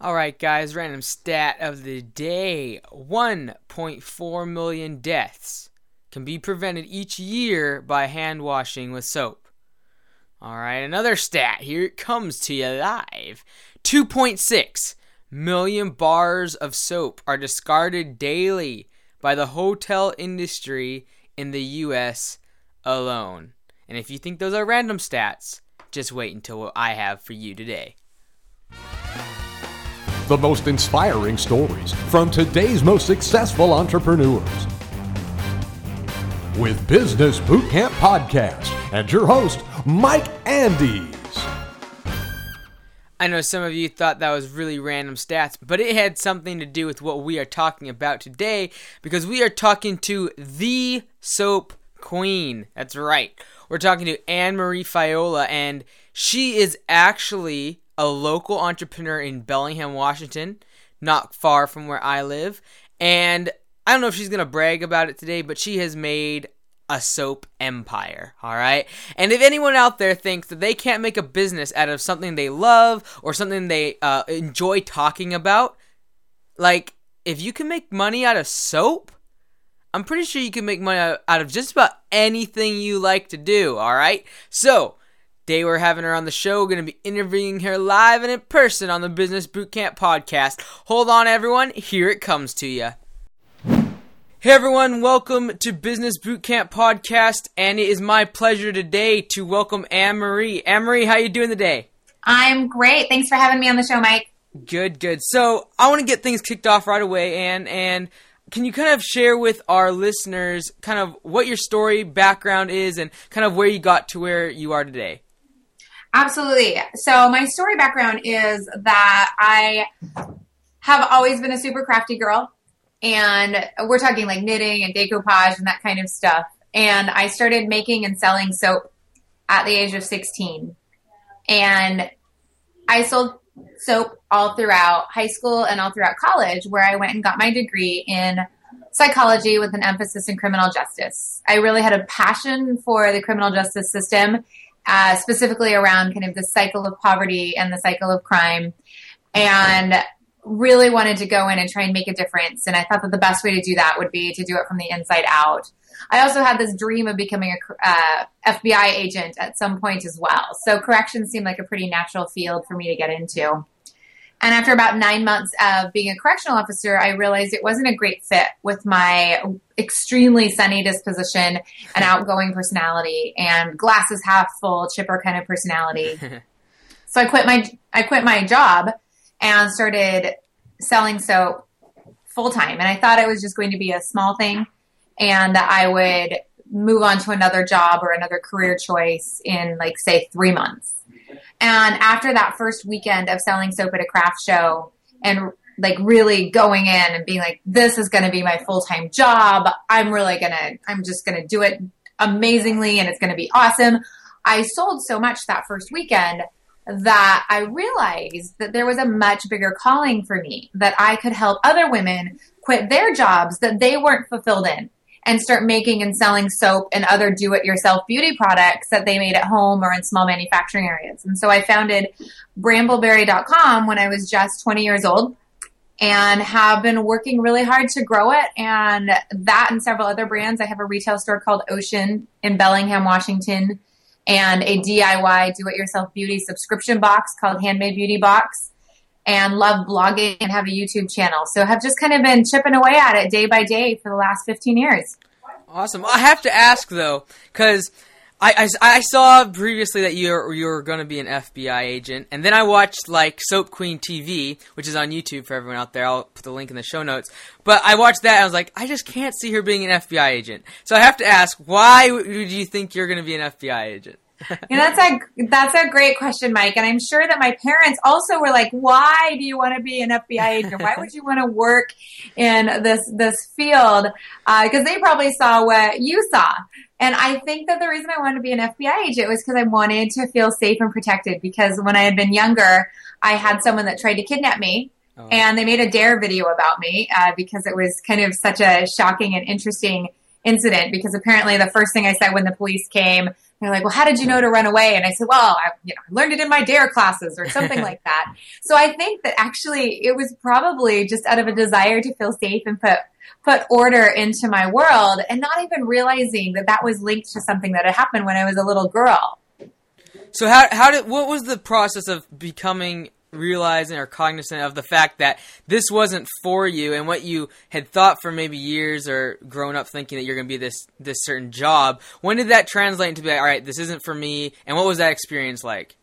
All right, guys, random stat of the day 1.4 million deaths can be prevented each year by hand washing with soap. All right, another stat. Here it comes to you live 2.6 million bars of soap are discarded daily by the hotel industry in the US alone. And if you think those are random stats, just wait until what I have for you today. The most inspiring stories from today's most successful entrepreneurs. With Business Bootcamp Podcast and your host, Mike Andes. I know some of you thought that was really random stats, but it had something to do with what we are talking about today because we are talking to the soap queen. That's right. We're talking to Anne Marie Faiola, and she is actually a local entrepreneur in Bellingham, Washington, not far from where I live. And I don't know if she's going to brag about it today, but she has made a soap empire, all right? And if anyone out there thinks that they can't make a business out of something they love or something they uh, enjoy talking about, like if you can make money out of soap, I'm pretty sure you can make money out of just about anything you like to do, all right? So, Day we're having her on the show. We're going to be interviewing her live and in person on the Business Bootcamp podcast. Hold on, everyone. Here it comes to you. Hey everyone, welcome to Business Bootcamp podcast, and it is my pleasure today to welcome Anne Marie. Anne Marie, how you doing today? I'm great. Thanks for having me on the show, Mike. Good, good. So I want to get things kicked off right away, Anne, and can you kind of share with our listeners kind of what your story background is and kind of where you got to where you are today? Absolutely. So my story background is that I have always been a super crafty girl and we're talking like knitting and decoupage and that kind of stuff. And I started making and selling soap at the age of 16. And I sold soap all throughout high school and all throughout college, where I went and got my degree in psychology with an emphasis in criminal justice. I really had a passion for the criminal justice system uh, specifically around kind of the cycle of poverty and the cycle of crime. And really wanted to go in and try and make a difference. And I thought that the best way to do that would be to do it from the inside out. I also had this dream of becoming a uh, FBI agent at some point as well. So corrections seemed like a pretty natural field for me to get into. And after about nine months of being a correctional officer, I realized it wasn't a great fit with my extremely sunny disposition and outgoing personality and glasses half full, chipper kind of personality. so I quit my I quit my job and started selling soap full time. And I thought it was just going to be a small thing and that I would move on to another job or another career choice in like say three months. And after that first weekend of selling soap at a craft show and like really going in and being like, this is going to be my full time job. I'm really going to, I'm just going to do it amazingly and it's going to be awesome. I sold so much that first weekend that I realized that there was a much bigger calling for me, that I could help other women quit their jobs that they weren't fulfilled in and start making and selling soap and other do it yourself beauty products that they made at home or in small manufacturing areas. And so I founded brambleberry.com when I was just 20 years old and have been working really hard to grow it. And that and several other brands. I have a retail store called Ocean in Bellingham, Washington, and a DIY do it yourself beauty subscription box called Handmade Beauty Box and love blogging and have a YouTube channel. So have just kind of been chipping away at it day by day for the last 15 years. Awesome. I have to ask though, because I, I, I, saw previously that you're you're going to be an FBI agent, and then I watched like Soap Queen TV, which is on YouTube for everyone out there. I'll put the link in the show notes. But I watched that, and I was like, I just can't see her being an FBI agent. So I have to ask, why do you think you're going to be an FBI agent? and that's a that's a great question, Mike. And I'm sure that my parents also were like, "Why do you want to be an FBI agent? Why would you want to work in this this field?" Because uh, they probably saw what you saw. And I think that the reason I wanted to be an FBI agent was because I wanted to feel safe and protected. Because when I had been younger, I had someone that tried to kidnap me. Oh. And they made a D.A.R.E. video about me uh, because it was kind of such a shocking and interesting incident. Because apparently, the first thing I said when the police came, they're like, well, how did you know to run away? And I said, well, I, you know, I learned it in my D.A.R.E. classes or something like that. So I think that actually it was probably just out of a desire to feel safe and put put order into my world and not even realizing that that was linked to something that had happened when I was a little girl. So how how did what was the process of becoming realizing or cognizant of the fact that this wasn't for you and what you had thought for maybe years or grown up thinking that you're going to be this this certain job when did that translate into be like all right this isn't for me and what was that experience like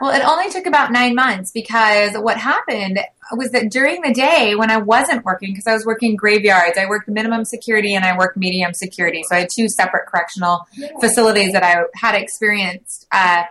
well, it only took about nine months because what happened was that during the day when I wasn't working, because I was working graveyards, I worked minimum security and I worked medium security. So I had two separate correctional facilities that I had experienced. Uh,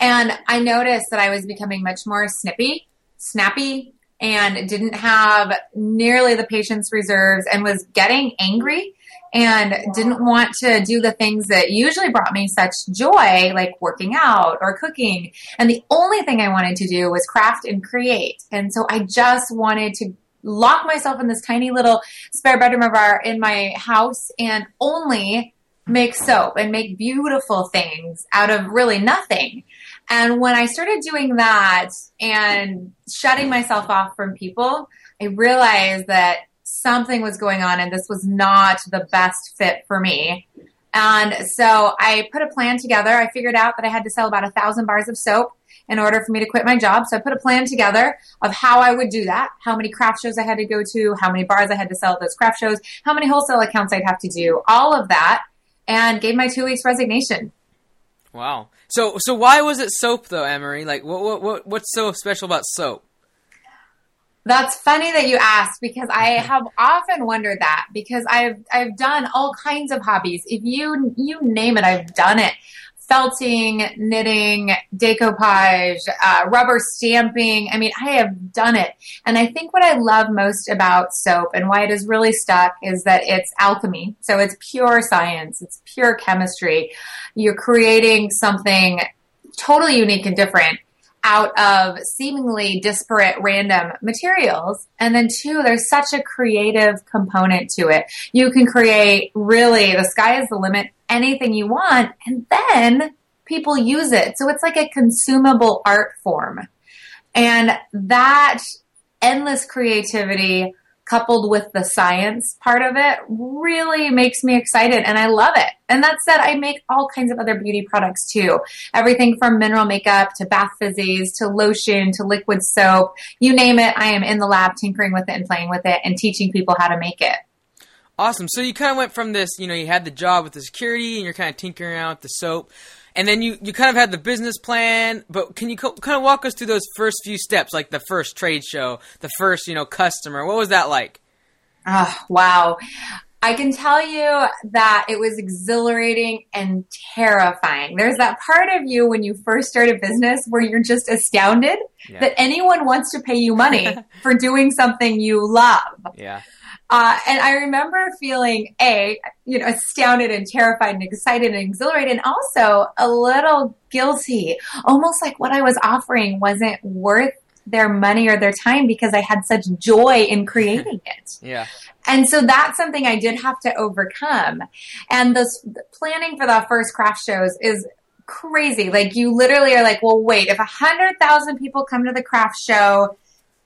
and I noticed that I was becoming much more snippy, snappy, and didn't have nearly the patience reserves and was getting angry and didn't want to do the things that usually brought me such joy, like working out or cooking. And the only thing I wanted to do was craft and create. And so I just wanted to lock myself in this tiny little spare bedroom of our in my house and only make soap and make beautiful things out of really nothing. And when I started doing that and shutting myself off from people, I realized that something was going on and this was not the best fit for me. And so I put a plan together. I figured out that I had to sell about a thousand bars of soap in order for me to quit my job. So I put a plan together of how I would do that, how many craft shows I had to go to, how many bars I had to sell at those craft shows, how many wholesale accounts I'd have to do, all of that, and gave my two weeks resignation. Wow. So so why was it soap though, Anne-Marie? Like what what, what what's so special about soap? That's funny that you asked because I have often wondered that because I've I've done all kinds of hobbies. If you you name it, I've done it. Felting, knitting, decoupage, uh, rubber stamping. I mean, I have done it. And I think what I love most about soap and why it is really stuck is that it's alchemy. So it's pure science. It's pure chemistry. You're creating something totally unique and different out of seemingly disparate random materials. And then two, there's such a creative component to it. You can create really, the sky is the limit, anything you want, and then people use it. So it's like a consumable art form. And that endless creativity coupled with the science part of it really makes me excited and I love it. And that said, I make all kinds of other beauty products too. Everything from mineral makeup to bath fizzies to lotion to liquid soap. You name it, I am in the lab tinkering with it and playing with it and teaching people how to make it. Awesome. So you kind of went from this, you know, you had the job with the security and you're kind of tinkering around with the soap. And then you, you kind of had the business plan, but can you co- kind of walk us through those first few steps, like the first trade show, the first, you know, customer? What was that like? Oh, wow. I can tell you that it was exhilarating and terrifying. There's that part of you when you first start a business where you're just astounded yeah. that anyone wants to pay you money for doing something you love. Yeah. Uh, and I remember feeling a, you know, astounded and terrified and excited and exhilarated, and also a little guilty, almost like what I was offering wasn't worth their money or their time because I had such joy in creating it. yeah. And so that's something I did have to overcome. And this planning for the first craft shows is crazy. Like you literally are like, well, wait, if a hundred thousand people come to the craft show,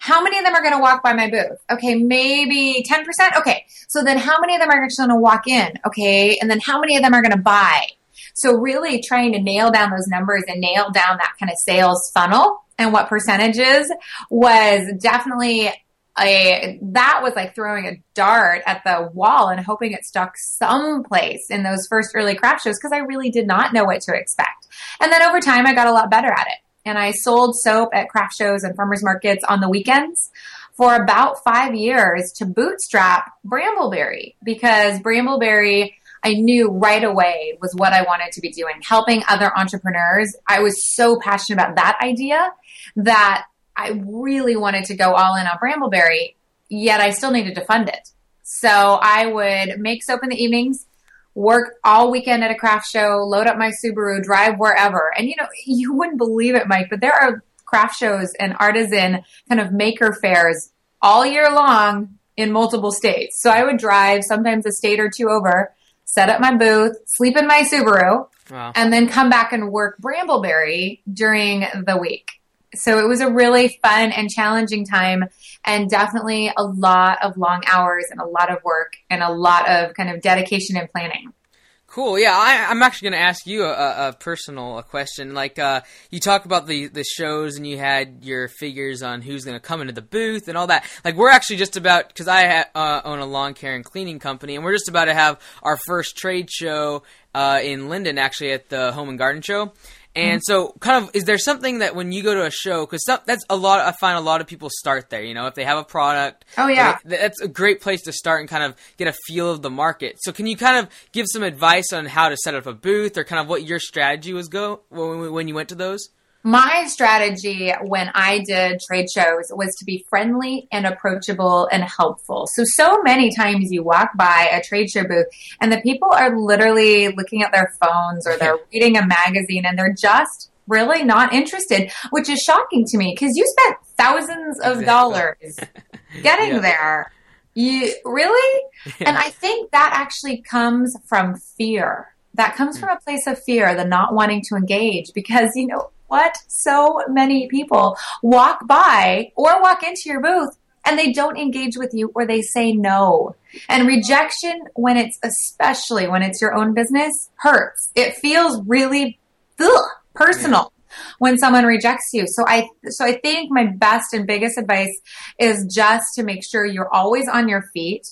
how many of them are going to walk by my booth? Okay, maybe 10%. Okay. So then how many of them are actually going to walk in? Okay. And then how many of them are going to buy? So really trying to nail down those numbers and nail down that kind of sales funnel and what percentages was definitely a, that was like throwing a dart at the wall and hoping it stuck someplace in those first early craft shows because I really did not know what to expect. And then over time, I got a lot better at it and I sold soap at craft shows and farmers markets on the weekends for about five years to bootstrap Brambleberry because Brambleberry I knew right away was what I wanted to be doing, helping other entrepreneurs. I was so passionate about that idea that I really wanted to go all in on Brambleberry, yet I still needed to fund it. So I would make soap in the evenings, work all weekend at a craft show, load up my Subaru, drive wherever. And you know, you wouldn't believe it, Mike, but there are craft shows and artisan kind of maker fairs all year long in multiple states. So I would drive sometimes a state or two over, set up my booth, sleep in my Subaru, Wow. and then come back and work Brambleberry during the week. So it was a really fun and challenging time and definitely a lot of long hours and a lot of work and a lot of kind of dedication and planning. Cool. Yeah, I, I'm actually going to ask you a, a personal question. Like, uh, you talk about the the shows, and you had your figures on who's going to come into the booth and all that. Like, we're actually just about because I ha- uh, own a lawn care and cleaning company, and we're just about to have our first trade show uh, in Lynden, actually at the Home and Garden Show. And so, kind of, is there something that when you go to a show, because that's a lot, I find a lot of people start there, you know, if they have a product. Oh, yeah. like, that's a great place to start and kind of get a feel of the market. So, can you kind of give some advice on how to set up a booth or kind of what your strategy was go when, when you went to those? My strategy when I did trade shows was to be friendly and approachable and helpful. So, so many times you walk by a trade show booth and the people are literally looking at their phones or they're reading a magazine and they're just really not interested, which is shocking to me because you spent thousands of Exactly. dollars getting Yeah. there. You really? And I think that actually comes from fear. That comes mm. from a place of fear, the not wanting to engage because you know what? So many people walk by or walk into your booth and they don't engage with you or they say no. And rejection when it's especially when it's your own business hurts. It feels really ugh, personal when someone rejects you. So I so I think my best and biggest advice is just to make sure you're always on your feet.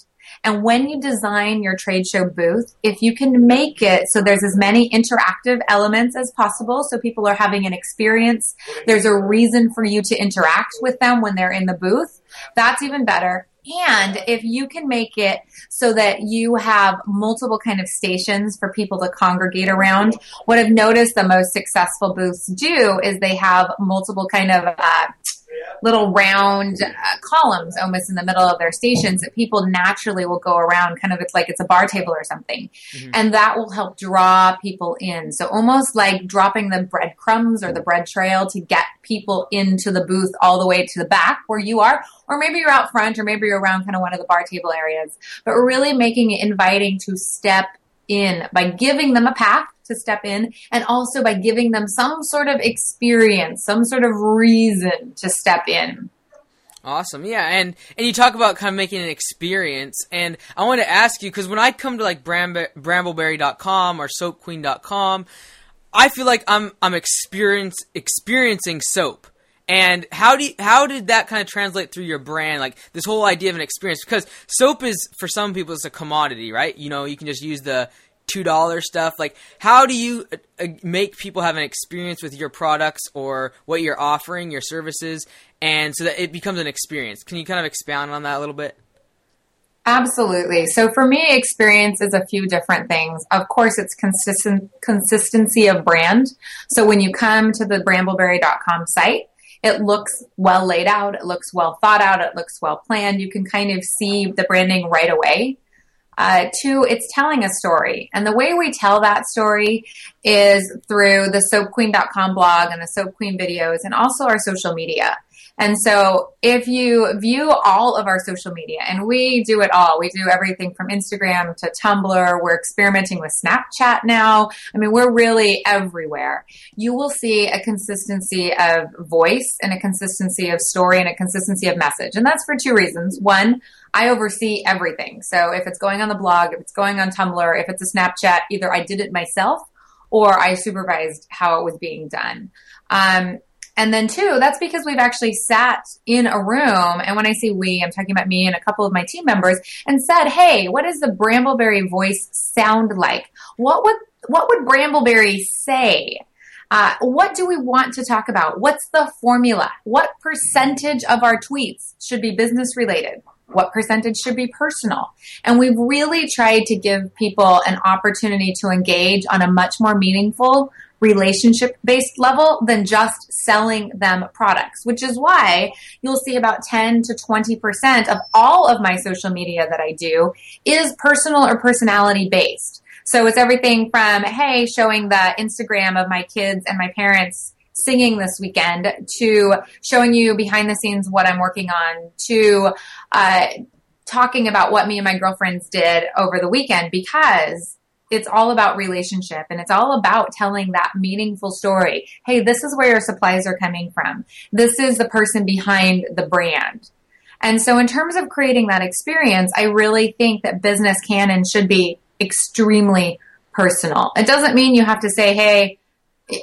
And when you design your trade show booth, if you can make it so there's as many interactive elements as possible, so people are having an experience, there's a reason for you to interact with them when they're in the booth, that's even better. And if you can make it so that you have multiple kind of stations for people to congregate around, what I've noticed the most successful booths do is they have multiple kind of uh, little round uh, columns almost in the middle of their stations that people naturally will go around kind of it's like it's a bar table or something. And that will help draw people in. So almost like dropping the breadcrumbs or the bread trail to get people into the booth all the way to the back where you are. Or maybe you're out front or maybe you're around kind of one of the bar table areas. But really making it inviting to step in by giving them a path to step in and also by giving them some sort of experience, some sort of reason to step in. Awesome, yeah, and and you talk about kind of making an experience, and I want to ask you because when I come to like Bramble, Brambleberry.com or SoapQueen.com, I feel like I'm I'm experience experiencing soap. And how do you, how did that kind of translate through your brand? Like this whole idea of an experience, because soap is for some people it's a commodity, right? You know, you can just use the two dollar stuff. Like, how do you uh, uh, make people have an experience with your products or what you're offering, your services, and so that it becomes an experience? Can you kind of expound on that a little bit? Absolutely. So for me, experience is a few different things. Of course, it's consistent consistency of brand. So when you come to the brambleberry.com site, it looks well laid out, it looks well thought out, it looks well planned. You can kind of see the branding right away. Uh, two, it's telling a story. And the way we tell that story is through the soapqueen.com blog and the Soap Queen videos and also our social media. And so if you view all of our social media, and we do it all, we do everything from Instagram to Tumblr, we're experimenting with Snapchat now. I mean, we're really everywhere. You will see a consistency of voice and a consistency of story and a consistency of message. And that's for two reasons. One, I oversee everything. So if it's going on the blog, if it's going on Tumblr, if it's a Snapchat, either I did it myself or I supervised how it was being done. Um, and then two, that's because we've actually sat in a room, and when I say we, I'm talking about me and a couple of my team members, and said, "Hey, what does the Brambleberry voice sound like? What would what would Brambleberry say? Uh, what do we want to talk about? What's the formula? What percentage of our tweets should be business related? What percentage should be personal? And we've really tried to give people an opportunity to engage on a much more meaningful relationship based level than just selling them products, which is why you'll see about 10 to 20% of all of my social media that I do is personal or personality based. So it's everything from, hey, showing the Instagram of my kids and my parents singing this weekend to showing you behind the scenes what I'm working on to uh, talking about what me and my girlfriends did over the weekend because it's all about relationship and it's all about telling that meaningful story. Hey, this is where your supplies are coming from. This is the person behind the brand. And so in terms of creating that experience, I really think that business can and should be extremely personal. It doesn't mean you have to say, "Hey,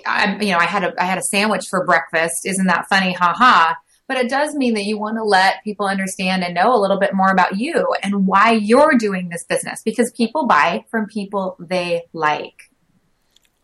I, you know, I had a I had a sandwich for breakfast. Isn't that funny? Ha ha." But it does mean that you want to let people understand and know a little bit more about you and why you're doing this business because people buy from people they like.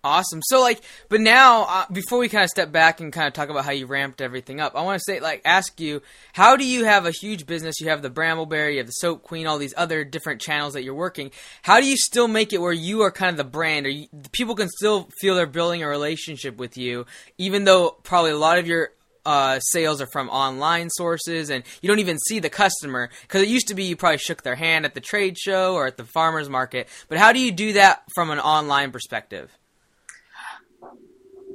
Awesome. So like, but now uh, before we kind of step back and kind of talk about how you ramped everything up, I want to say like ask you, how do you have a huge business? You have the Brambleberry, you have the Soap Queen, all these other different channels that you're working. How do you still make it where you are kind of the brand, or people can still feel they're building a relationship with you, even though probably a lot of your uh, sales are from online sources and you don't even see the customer. Because it used to be you probably shook their hand at the trade show or at the farmers market. But how do you do that from an online perspective?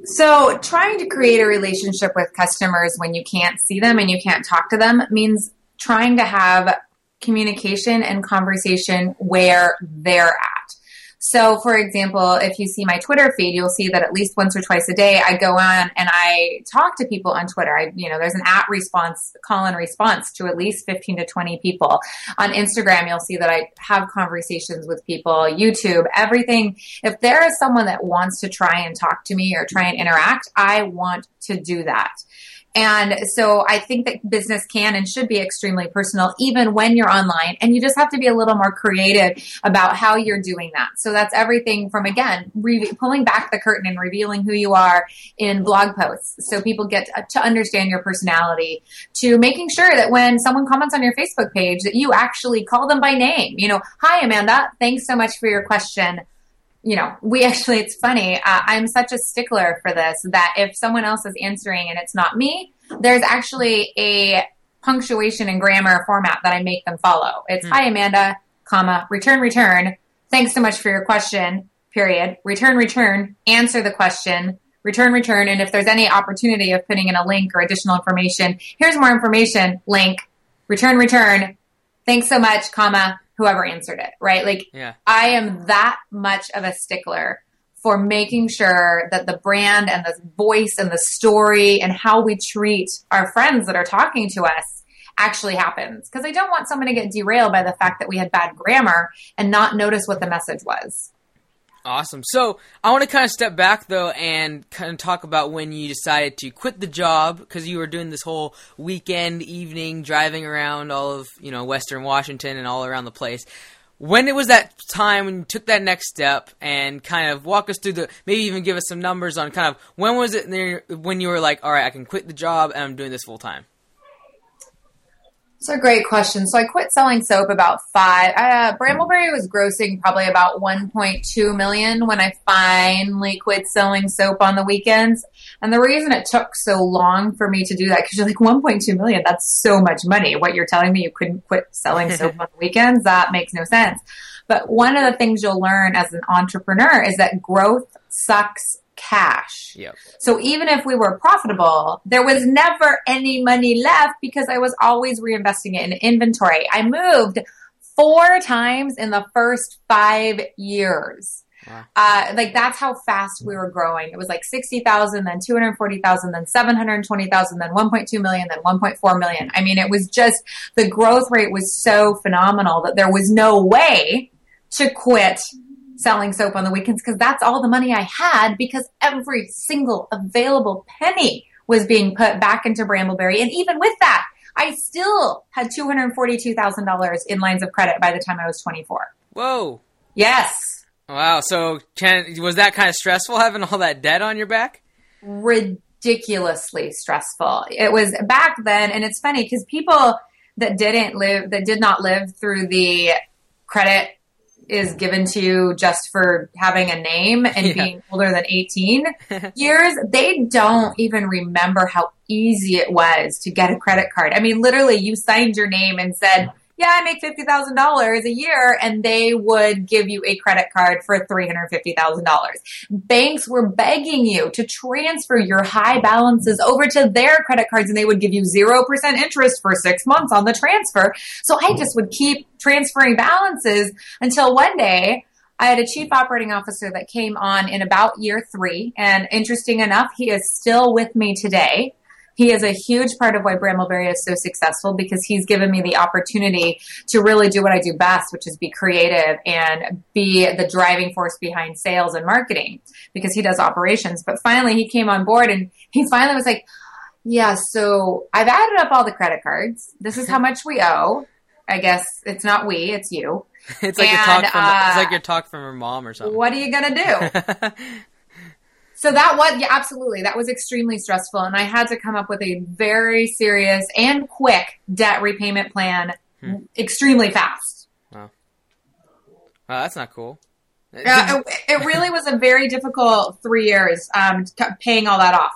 So, trying to create a relationship with customers when you can't see them and you can't talk to them means trying to have communication and conversation where they're at. So, for example, if you see my Twitter feed, you'll see that at least once or twice a day, I go on and I talk to people on Twitter. I, you know, there's an at response, call and response to at least 15 to 20 people. On Instagram, you'll see that I have conversations with people, YouTube, everything. If there is someone that wants to try and talk to me or try and interact, I want to do that. And so I think that business can and should be extremely personal, even when you're online. And you just have to be a little more creative about how you're doing that. So that's everything from, again, re- pulling back the curtain and revealing who you are in blog posts. So people get to understand your personality to making sure that when someone comments on your Facebook page that you actually call them by name. You know, hi, Amanda. Thanks so much for your question you know, we actually, it's funny. Uh, I'm such a stickler for this that if someone else is answering and it's not me, there's actually a punctuation and grammar format that I make them follow. It's hmm. hi Amanda, comma, return, return. Thanks so much for your question. Period. Return, return. Answer the question. Return, return. And if there's any opportunity of putting in a link or additional information, here's more information. Link. Return, return. Thanks so much, comma whoever answered it, right? Like, yeah. I am that much of a stickler for making sure that the brand and the voice and the story and how we treat our friends that are talking to us actually happens. Because I don't want someone to get derailed by the fact that we had bad grammar and not notice what the message was. Awesome. So I want to kind of step back though and kind of talk about when you decided to quit the job because you were doing this whole weekend evening driving around all of you know Western Washington and all around the place. When it was that time when you took that next step and kind of walk us through the maybe even give us some numbers on kind of when was it when you were like, all right, I can quit the job and I'm doing this full time. It's a great question. So I quit selling soap about five. Uh, Brambleberry was grossing probably about 1.2 million when I finally quit selling soap on the weekends. And the reason it took so long for me to do that, because you're like 1.2 million, that's so much money. What you're telling me you couldn't quit selling soap on the weekends, that makes no sense. But one of the things you'll learn as an entrepreneur is that growth sucks cash. Yep. So even if we were profitable, there was never any money left because I was always reinvesting it in inventory. I moved four times in the first five years. Wow. Uh, like that's how fast we were growing. It was like 60,000, then 240,000, then 720,000, then 1.2 million, then 1.4 million. I mean, it was just the growth rate was so phenomenal that there was no way to quit selling soap on the weekends because that's all the money I had because every single available penny was being put back into Brambleberry. And even with that, I still had $242,000 in lines of credit by the time I was 24. Whoa. Yes. Wow. So was that kind of stressful having all that debt on your back? Ridiculously stressful. It was back then. And it's funny because people that didn't live, that did not live through the credit is given to you just for having a name and yeah. being older than 18 years, they don't even remember how easy it was to get a credit card. I mean, literally, you signed your name and said, yeah, I make $50,000 a year, and they would give you a credit card for $350,000. Banks were begging you to transfer your high balances over to their credit cards, and they would give you 0% interest for six months on the transfer. So I just would keep transferring balances until one day I had a chief operating officer that came on in about year three. And interesting enough, he is still with me today. He is a huge part of why Brambleberry is so successful because he's given me the opportunity to really do what I do best, which is be creative and be the driving force behind sales and marketing because he does operations. But finally, he came on board and he finally was like, yeah, so I've added up all the credit cards. This is how much we owe. I guess it's not we, it's you. It's like And, talk from uh, it's like your talk from her mom or something. What are you going to do? So that was, yeah, absolutely. That was extremely stressful. And I had to come up with a very serious and quick debt repayment plan extremely fast. oh, that's not cool. Uh, it, it really was a very difficult three years um, paying all that off.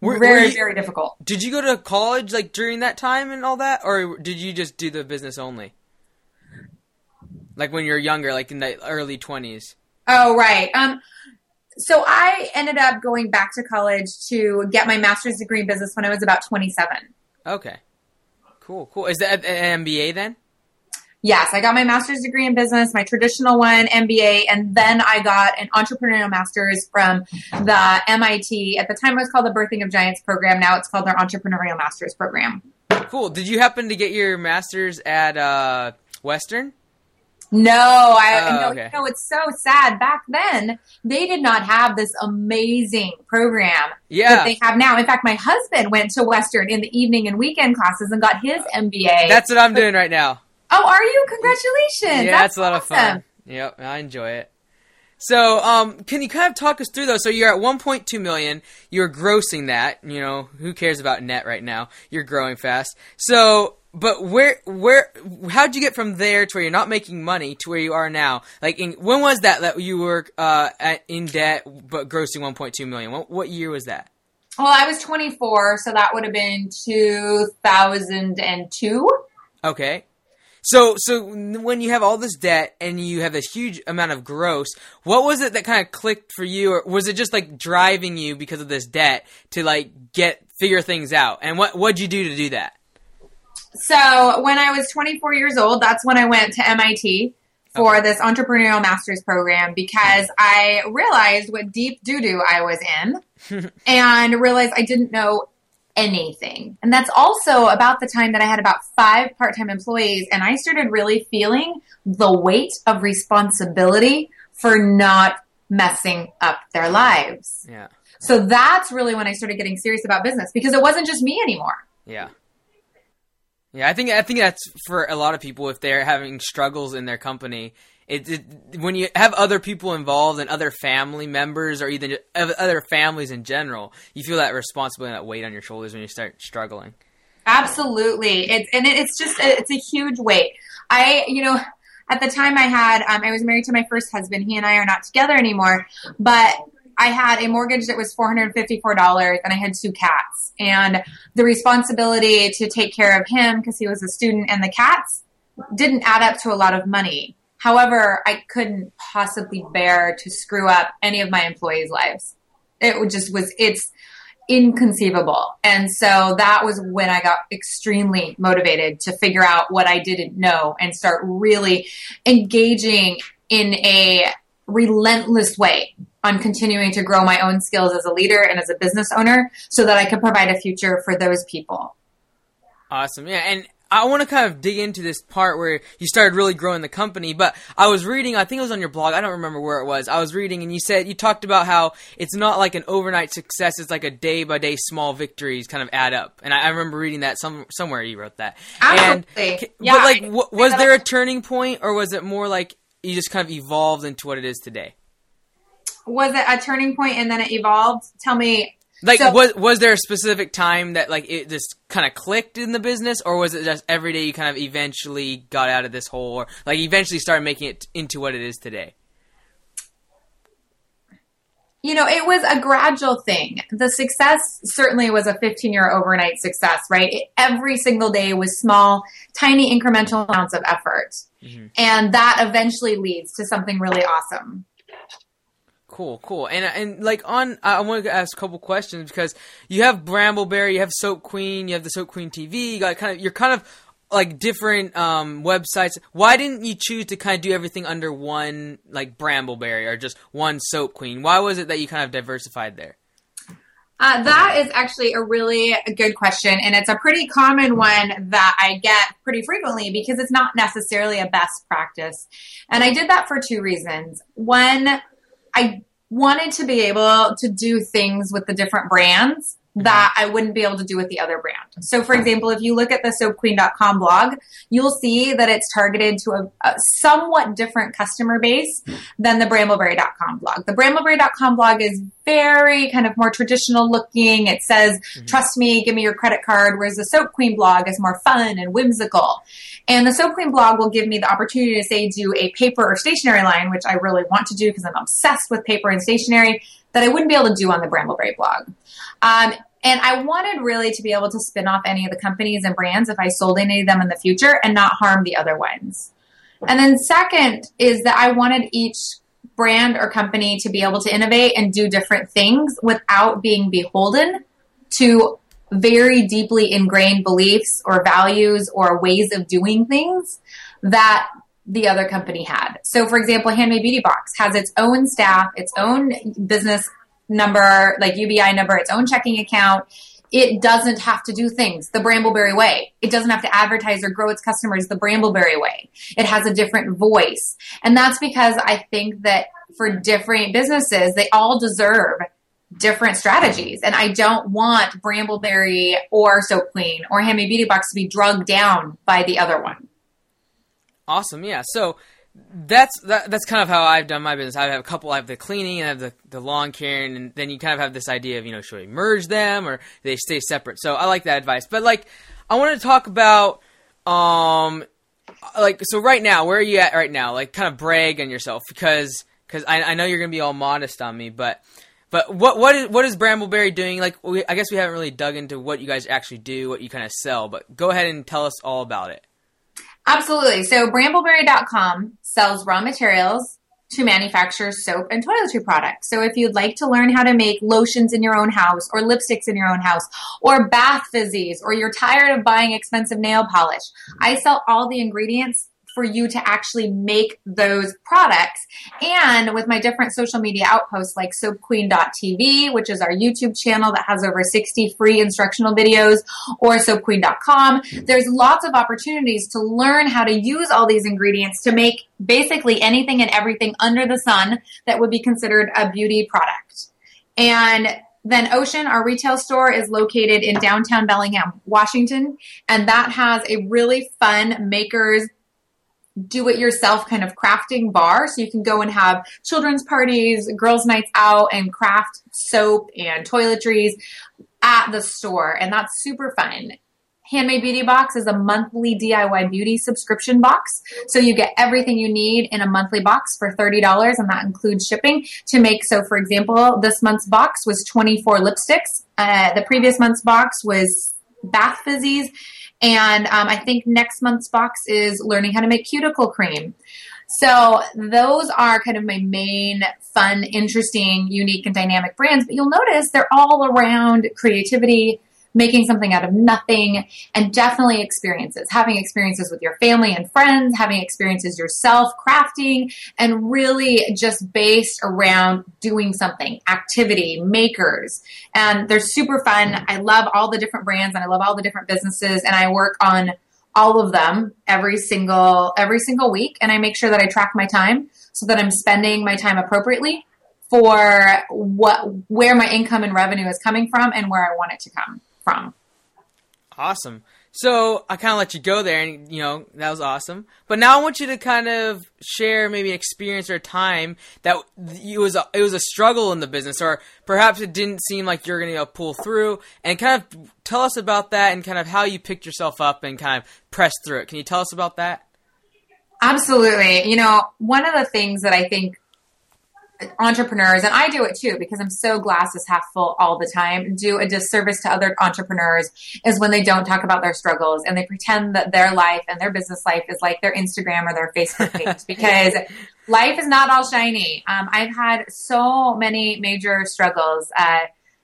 Were- were very, you- very difficult. Did you go to college like during that time and all that, or did you just do the business only? Like when you're younger, like in the early twenties. Oh, right. Um, so I ended up going back to college to get my master's degree in business when I was about 27. Okay, cool, cool. Is that an MBA then? Yes, I got my master's degree in business, my traditional one, MBA, and then I got an entrepreneurial master's from the MIT. At the time, it was called the Birthing of Giants program. Now it's called their entrepreneurial master's program. Cool. Did you happen to get your master's at uh, Western? No, I Oh, no, okay. you know it's so sad. Back then, they did not have this amazing program that Yeah, they have now. In fact, my husband went to Western in the evening and weekend classes and got his MBA. that's what I'm doing right now. oh, are you? Congratulations! Yeah, that's a lot of fun. Yep, I enjoy it. So, um, can you kind of talk us through those? So you're at 1.2 million. You're grossing that. You know, who cares about net right now? You're growing fast. So, but where, where, how'd you get from there to where you're not making money to where you are now? Like, in, when was that that you were uh, at, in debt but grossing 1.2 million? What, what year was that? Well, I was 24, so that would have been 2002. Okay. So, so when you have all this debt and you have a huge amount of gross, what was it that kind of clicked for you, or was it just like driving you because of this debt to like get figure things out? And what what'd you do to do that? So when I was 24 years old, that's when I went to MIT for this entrepreneurial master's program because I realized what deep doo doo I was in and realized I didn't know anything. And that's also about the time that I had about five part time employees and I started really feeling the weight of responsibility for not messing up their lives. Yeah, So that's really when I started getting serious about business because it wasn't just me anymore. yeah, yeah. I think I think that's for a lot of people if they're having struggles in their company. It, it when you have other people involved and other family members or even other families in general, you feel that responsibility and that weight on your shoulders when you start struggling. Absolutely. It's and it's just it's a huge weight. I you know at the time I had um, I was married to my first husband. He and I are not together anymore, but I had a mortgage that was four hundred fifty four dollars, and I had two cats. And the responsibility to take care of him because he was a student and the cats didn't add up to a lot of money. However, I couldn't possibly bear to screw up any of my employees' lives. It just was it's inconceivable. And so that was when I got extremely motivated to figure out what I didn't know and start really engaging in a relentless way on continuing to grow my own skills as a leader and as a business owner so that I can provide a future for those people. Awesome. Yeah, and I want to kind of dig into this part where you started really growing the company, but I was reading, I think it was on your blog, I don't remember where it was. I was reading and you said you talked about how it's not like an overnight success, it's like a day by day small victories kind of add up. And I, I remember reading that some somewhere you wrote that. Absolutely. And, Yeah, but like was there a turning point or was it more like you just kind of evolved into what it is today? Was it a turning point and then it evolved? Tell me. Like So- was was there a specific time that like it just kind of clicked in the business, or was it just every day you kind of eventually got out of this hole, or like eventually started making it into what it is today? You know, it was a gradual thing. The success certainly was a 15 year overnight success, right? It- every single day was small, tiny incremental amounts of effort. Mm-hmm. And that eventually leads to something really awesome. Cool, cool, and and like on, I want to ask a couple questions because you have Brambleberry, you have Soap Queen, you have the Soap Queen TV, you got kind of you're kind of like different um, websites. Why didn't you choose to kind of do everything under one like Brambleberry or just one Soap Queen? Why was it that you kind of diversified there? Uh, that is actually a really good question, and it's a pretty common one that I get pretty frequently because it's not necessarily a best practice. And I did that for two reasons. One, I wanted to be able to do things with the different brands that I wouldn't be able to do with the other brand. So, for example, if you look at the soapqueen.com blog, you'll see that it's targeted to a, a, somewhat different customer base than the brambleberry.com blog. The brambleberry.com blog is very kind of more traditional looking. It says, mm-hmm. trust me, give me your credit card, whereas the Soap Queen blog is more fun and whimsical. And the Soap Queen blog will give me the opportunity to say, do a paper or stationery line, which I really want to do because I'm obsessed with paper and stationery that I wouldn't be able to do on the Brambleberry blog. Um, and I wanted really to be able to spin off any of the companies and brands if I sold any of them in the future and not harm the other ones. And then second is that I wanted each brand or company to be able to innovate and do different things without being beholden to very deeply ingrained beliefs or values or ways of doing things that the other company had. So, for example, Handmade Beauty Box has its own staff, its own business number, like UBI number, its own checking account. It doesn't have to do things the Brambleberry way. It doesn't have to advertise or grow its customers the Brambleberry way. It has a different voice. And that's because I think that for different businesses, they all deserve different strategies. And I don't want Brambleberry or Soap Queen or Handmade Beauty Box to be drugged down by the other one. Awesome. Yeah. So that's that, that's kind of how I've done my business. I have a couple. I have the cleaning and I have the, the lawn care, and then you kind of have this idea of you know should we merge them or they stay separate. So I like that advice. But like I want to talk about um like so right now where are you at right now? Like kind of brag on yourself because because I, I know you're gonna be all modest on me, but but what what is what is Brambleberry doing? Like we, I guess we haven't really dug into what you guys actually do, what you kind of sell. But go ahead and tell us all about it. Absolutely. So brambleberry.com sells raw materials to manufacture soap and toiletry products. So if you'd like to learn how to make lotions in your own house or lipsticks in your own house or bath fizzies or you're tired of buying expensive nail polish, I sell all the ingredients for you to actually make those products. And with my different social media outposts like soapqueen.tv, which is our YouTube channel that has over 60 free instructional videos, or soapqueen.com, there's lots of opportunities to learn how to use all these ingredients to make basically anything and everything under the sun that would be considered a beauty product. And then Ocean, our retail store, is located in downtown Bellingham, Washington, and that has a really fun makers do it yourself kind of crafting bar. So you can go and have children's parties, girls' nights out, and craft soap and toiletries at the store. And that's super fun. Handmade Beauty Box is a monthly DIY beauty subscription box. So you get everything you need in a monthly box for $30, and that includes shipping to make. So, for example, this month's box was 24 lipsticks. Uh, the previous month's box was bath fizzies and um, I think next month's box is learning how to make cuticle cream. So those are kind of my main fun, interesting, unique, and dynamic brands. But you'll notice they're all around creativity, making something out of nothing, and definitely experiences. Having experiences with your family and friends, having experiences yourself crafting, and really just based around doing something, activity, makers. And they're super fun. I love all the different brands and I love all the different businesses, and I work on all of them every single every single week and I make sure that I track my time so that I'm spending my time appropriately for what where my income and revenue is coming from and where I want it to come from. Awesome. So I kind of let you go there, and you know that was awesome. But now I want you to kind of share maybe an experience or a time that it was a, it was a struggle in the business, or perhaps it didn't seem like you're going to pull through. And kind of tell us about that, and kind of how you picked yourself up and kind of pressed through it. Can you tell us about that? Absolutely. You know, one of the things that I think entrepreneurs, and I do it too because I'm so glasses half full all the time, do a disservice to other entrepreneurs is when they don't talk about their struggles and they pretend that their life and their business life is like their Instagram or their Facebook page because life is not all shiny. Um, I've had so many major struggles. Uh,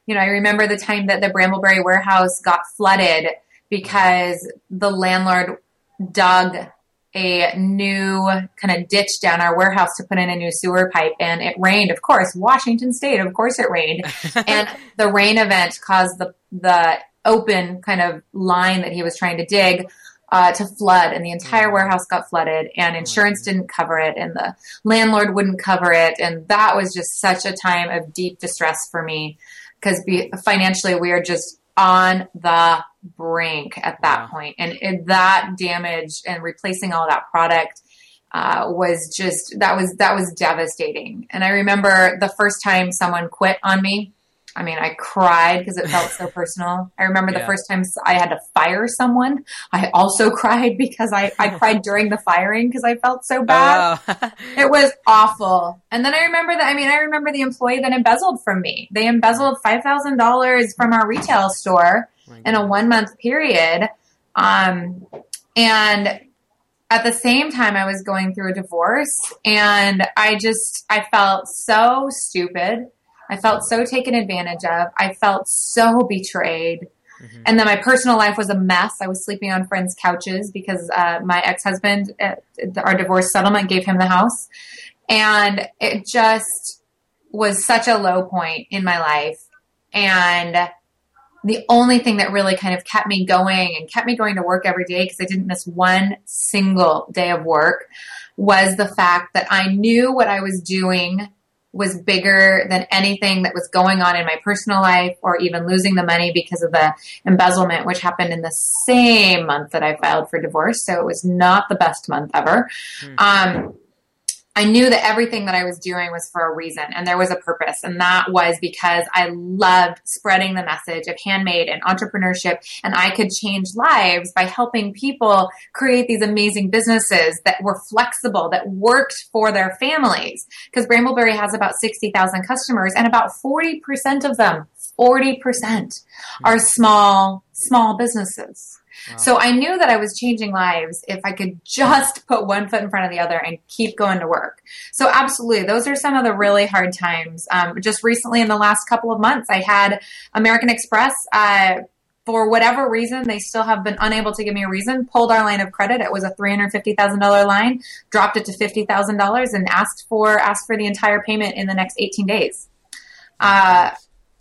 you know, I remember the time that the Brambleberry warehouse got flooded because the landlord dug a new kind of ditch down our warehouse to put in a new sewer pipe and it rained of course. Washington state of course it rained. And the rain event caused the the open kind of line that he was trying to dig uh, to flood and the entire warehouse got flooded and insurance didn't cover it and the landlord wouldn't cover it and that was just such a time of deep distress for me because financially we are just on the brink at that wow. point. and it, that damage and replacing all that product uh, was just that was that was devastating and i remember the first time someone quit on me I mean, I cried because it felt so personal. I remember the yeah. first time I had to fire someone. I also cried because I, I cried during the firing because I felt so bad. Oh, it was awful. And then I remember that, I mean, I remember the employee that embezzled from me. They embezzled $5,000 from our retail store in a one month period. Um, and at the same time, I was going through a divorce and I just, I felt so stupid. I felt so taken advantage of. I felt so betrayed. Mm-hmm. And then my personal life was a mess. I was sleeping on friends' couches because uh, my ex husband, uh, our divorce settlement, gave him the house. And it just was such a low point in my life. And the only thing that really kind of kept me going and kept me going to work every day because I didn't miss one single day of work was the fact that I knew what I was doing was bigger than anything that was going on in my personal life or even losing the money because of the embezzlement, which happened in the same month that I filed for divorce. So it was not the best month ever. Mm-hmm. Um, I knew that everything that I was doing was for a reason and there was a purpose. And that was because I loved spreading the message of handmade and entrepreneurship. And I could change lives by helping people create these amazing businesses that were flexible, that worked for their families. Because Brambleberry has about 60,000 customers and about 40% of them, 40% are small, small businesses. So I knew that I was changing lives if I could just put one foot in front of the other and keep going to work. So absolutely, those are some of the really hard times. Um, just recently, in the last couple of months, I had American Express. Uh, for whatever reason, they still have been unable to give me a reason. Pulled our line of credit. It was a three hundred fifty thousand dollar line. Dropped it to fifty thousand dollars and asked for asked for the entire payment in the next eighteen days. Uh,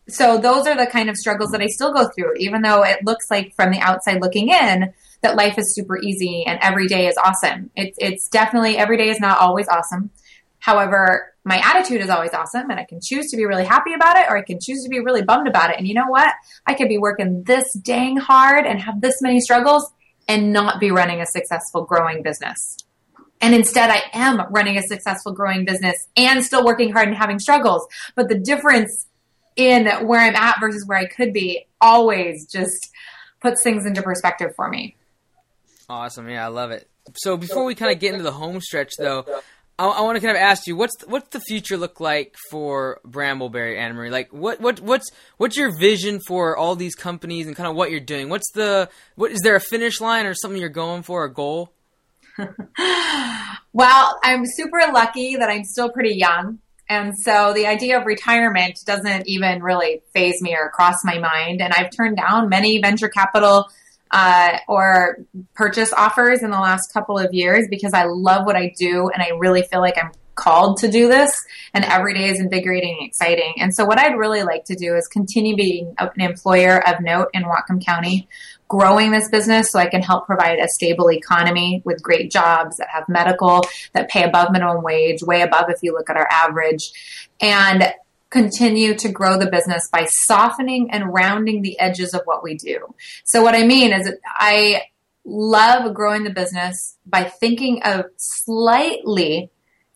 so those are the kind of struggles that I still go through, even though it looks like from the outside looking in that life is super easy and every day is awesome. It's it's definitely every day is not always awesome. However, my attitude is always awesome and I can choose to be really happy about it or I can choose to be really bummed about it. And you know what? I could be working this dang hard and have this many struggles and not be running a successful growing business. And instead, I am running a successful growing business and still working hard and having struggles. But the difference in where I'm at versus where I could be always just puts things into perspective for me. Awesome. Yeah, I love it. So before we kind of get into the home stretch, though, I, I want to kind of ask you what's the, what's the future look like for Brambleberry, Anne-Marie? Like, what what what's what's your vision for all these companies and kind of what you're doing? What's the what is there a finish line or something you're going for, a goal? well, I'm super lucky that I'm still pretty young. And so the idea of retirement doesn't even really phase me or cross my mind. And I've turned down many venture capital uh, or purchase offers in the last couple of years because I love what I do and I really feel like I'm called to do this and every day is invigorating and exciting. And so what I'd really like to do is continue being an employer of note in Whatcom County growing this business so I can help provide a stable economy with great jobs that have medical, that pay above minimum wage, way above if you look at our average, and continue to grow the business by softening and rounding the edges of what we do. So what I mean is I love growing the business by thinking of slightly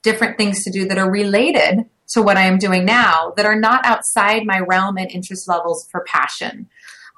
different things to do that are related to what I am doing now that are not outside my realm and interest levels for passion.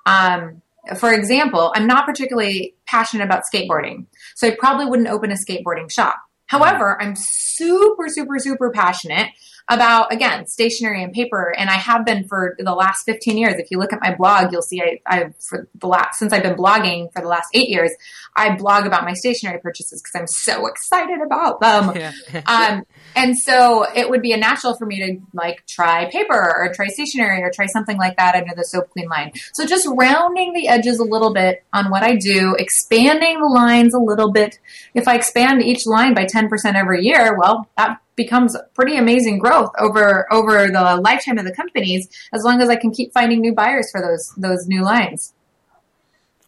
Um, for example, I'm not particularly passionate about skateboarding, so I probably wouldn't open a skateboarding shop. However, I'm super, super, super passionate about again stationery and paper. And i have been for the last 15 years. If you look at my blog you'll see i, I for the last since i've been blogging for the last eight years i blog about my stationery purchases because i'm so excited about them. Yeah. um, and so it would be a natural for me to like try paper or try stationery or try something like that under the soap queen line. So just rounding the edges a little bit on what i do expanding the lines a little bit. If i expand each line by 10% every year well that becomes pretty amazing growth over over the lifetime of the companies as long as I can keep finding new buyers for those those new lines.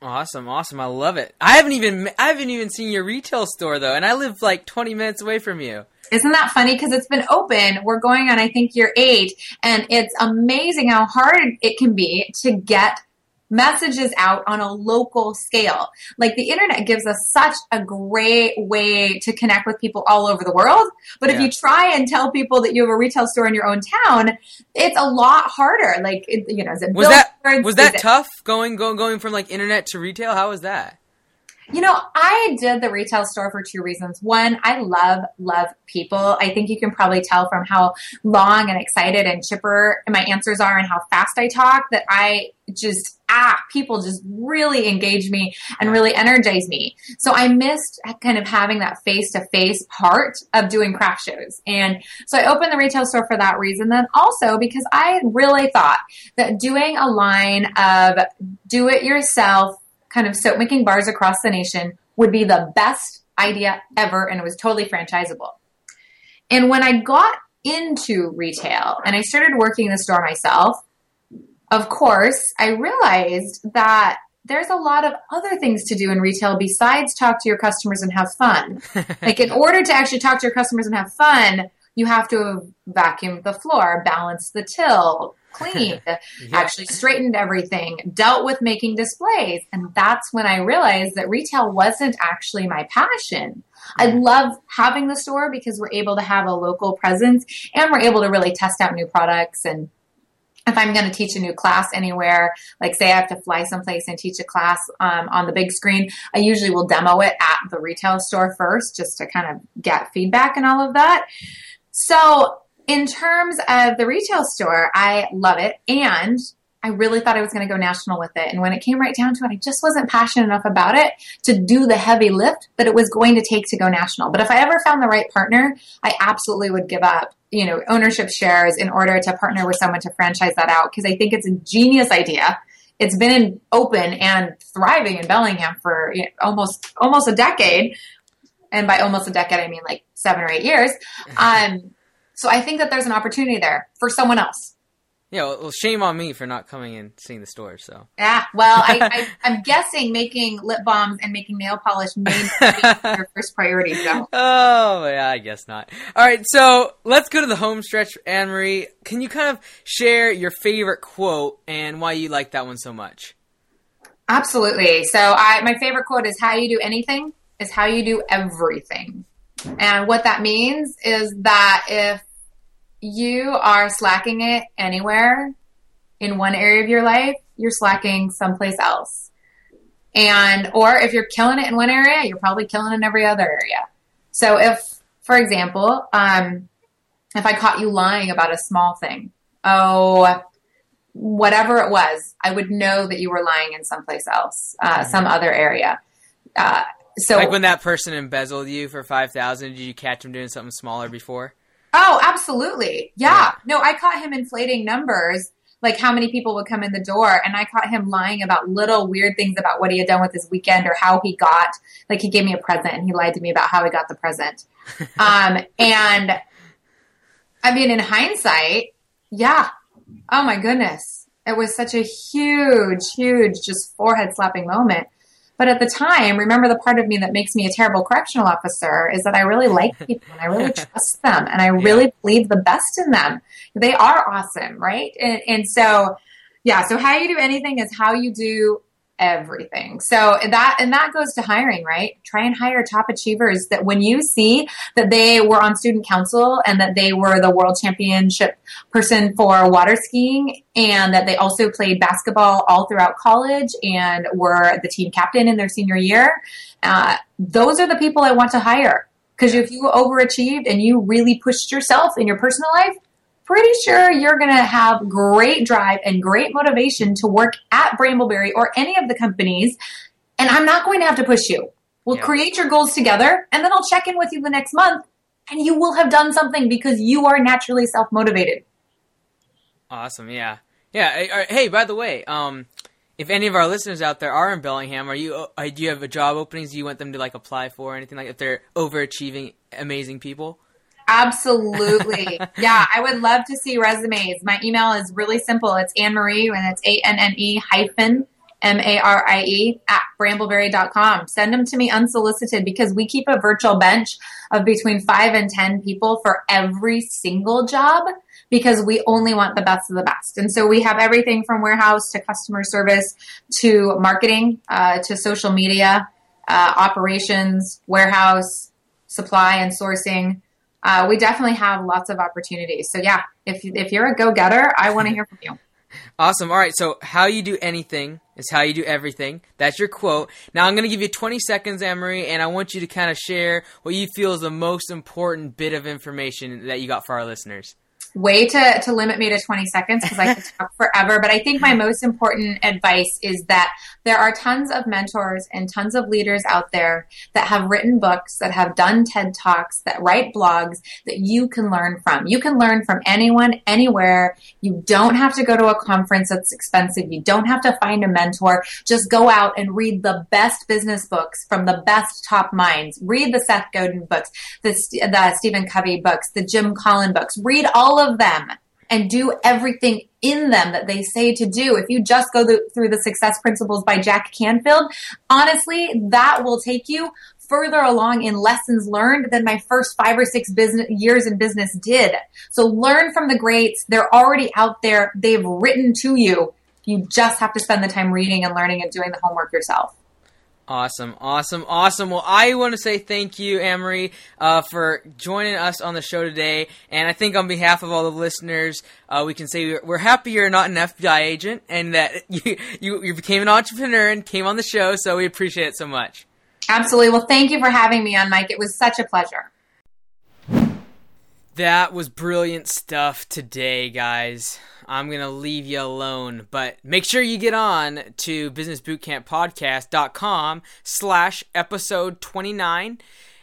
Awesome, awesome. I love it. I haven't even I haven't even seen your retail store though, and I live like 20 minutes away from you. Isn't that funny? Because it's been open. We're going on, I think, year eight, and it's amazing how hard it can be to get messages out on a local scale. Like the internet gives us such a great way to connect with people all over the world. But if you try and tell people that you have a retail store in your own town, it's a lot harder. Like, it, you know, is it Was that was Is that it- tough going going going from like internet to retail? How was that? You know, I did the retail store for two reasons. One, I love, love people. I think you can probably tell from how long and excited and chipper my answers are and how fast I talk that I just, ah, people just really engage me and really energize me. So I missed kind of having that face to face part of doing craft shows. And so I opened the retail store for that reason. Then also because I really thought that doing a line of do it yourself kind of soap making bars across the nation would be the best idea ever and it was totally franchisable. And when I got into retail and I started working the store myself, of course, I realized that there's a lot of other things to do in retail besides talk to your customers and have fun. like in order to actually talk to your customers and have fun, you have to vacuum the floor, balance the till, clean, actually straightened everything, dealt with making displays. And that's when I realized that retail wasn't actually my passion. I love having the store because we're able to have a local presence and we're able to really test out new products and if I'm going to teach a new class anywhere, like say I have to fly someplace and teach a class um, on the big screen, I usually will demo it at the retail store first just to kind of get feedback and all of that. So, in terms of the retail store, I love it. And I really thought I was going to go national with it. And when it came right down to it, I just wasn't passionate enough about it to do the heavy lift that it was going to take to go national. But if I ever found the right partner, I absolutely would give up, you know, ownership shares in order to partner with someone to franchise that out because I think it's a genius idea. It's been in, open and thriving in Bellingham for you know, almost almost a decade, and by almost a decade I mean like seven or eight years. Um, so I think that there's an opportunity there for someone else. Yeah, well, shame on me for not coming and seeing the store. So Yeah, well, I, I, I'm guessing making lip balms and making nail polish may not be your first priority. So, Oh, yeah, I guess not. All right, so let's go to the home stretch, Anne Marie. Can you kind of share your favorite quote and why you like that one so much? absolutely. So, I my favorite quote is "How you do anything is how you do everything," and what that means is that if you are slacking it anywhere in one area of your life, you're slacking someplace else. And, or if you're killing it in one area, you're probably killing it in every other area. So if, for example, um, if I caught you lying about a small thing, oh, whatever it was, I would know that you were lying in someplace else, uh, some other area. Uh, so, Like when that person embezzled you for five thousand, did you catch him doing something smaller before? Oh, absolutely. Yeah. Yeah. No, I caught him inflating numbers, like how many people would come in the door, and I caught him lying about little weird things about what he had done with his weekend or how he got, like he gave me a present and he lied to me about how he got the present. um, and I mean, in hindsight, yeah. Oh my goodness. It was such a huge, huge, just forehead slapping moment. But at the time, remember the part of me that makes me a terrible correctional officer is that I really like people and I really trust them and I really believe the best in them. They are awesome, right? And, and so, yeah, so how you do anything is how you do everything. So that and that goes to hiring, right? Try and hire top achievers that when you see that they were on student council and that they were the world championship person for water skiing and that they also played basketball all throughout college and were the team captain in their senior year, uh, those are the people I want to hire. Because if you overachieved and you really pushed yourself in your personal life, pretty sure you're going to have great drive and great motivation to work at Brambleberry or any of the companies. And I'm not going to have to push you. We'll Yeah. create your goals together and then I'll check in with you the next month and you will have done something because you are naturally self motivated. Awesome. Yeah. Yeah. Hey, uh, by the way, um, if any of our listeners out there are in Bellingham, are you? Uh, do you have a job openings? Do you want them to like apply for or anything like? If they're overachieving, amazing people. Absolutely. yeah, I would love to see resumes. My email is really simple. It's Anne Marie, and it's A N N E hyphen M A R I E at brambleberry.com. Send them to me unsolicited because we keep a virtual bench of between five and 10 people for every single job because we only want the best of the best. And so we have everything from warehouse to customer service to marketing uh, to social media, uh, operations, warehouse, supply and sourcing. Uh, we definitely have lots of opportunities. So yeah, if if you're a go getter, I want to hear from you. Awesome. All right. So, how you do anything is how you do everything. That's your quote. Now, I'm going to give you 20 seconds, Anne-Marie, and I want you to kind of share what you feel is the most important bit of information that you got for our listeners. Way to to limit me to 20 seconds because I could talk forever. But I think my most important advice is that there are tons of mentors and tons of leaders out there that have written books, that have done TED talks, that write blogs that you can learn from. You can learn from anyone, anywhere. You don't have to go to a conference that's expensive. You don't have to find a mentor. Just go out and read the best business books from the best top minds. Read the Seth Godin books, the, the Stephen Covey books, the Jim Collin books. Read all of them and do everything in them that they say to do. If you just go th- through the success principles by Jack Canfield, honestly, that will take you further along in lessons learned than my first five or six business years in business did. So learn from the greats. They're already out there. They've written to you. You just have to spend the time reading and learning and doing the homework yourself. Awesome, awesome, awesome. Well, I want to say thank you, Anne-Marie, uh, for joining us on the show today. And I think on behalf of all the listeners, uh, we can say we're, we're happy you're not an FBI agent and that you, you, you became an entrepreneur and came on the show. So we appreciate it so much. Absolutely. Well, thank you for having me on, Mike. It was such a pleasure. That was brilliant stuff today, guys. I'm going to leave you alone, but make sure you get on to businessbootcamppodcast.com slash episode 29.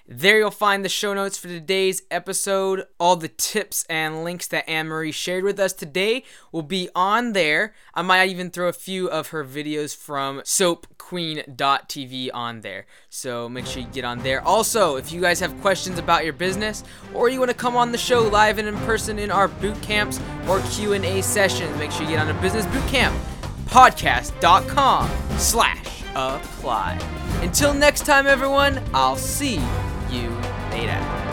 There you'll find the show notes for today's episode. All the tips and links that Anne Marie shared with us today will be on there. I might even throw a few of her videos from soapqueen.tv on there. So make sure you get on there. Also, if you guys have questions about your business or you want to come on the show live and in person in our boot camps or Q&A sessions, make sure you get on to Business Bootcamp podcast.com slash apply. Until next time, everyone, I'll see you later.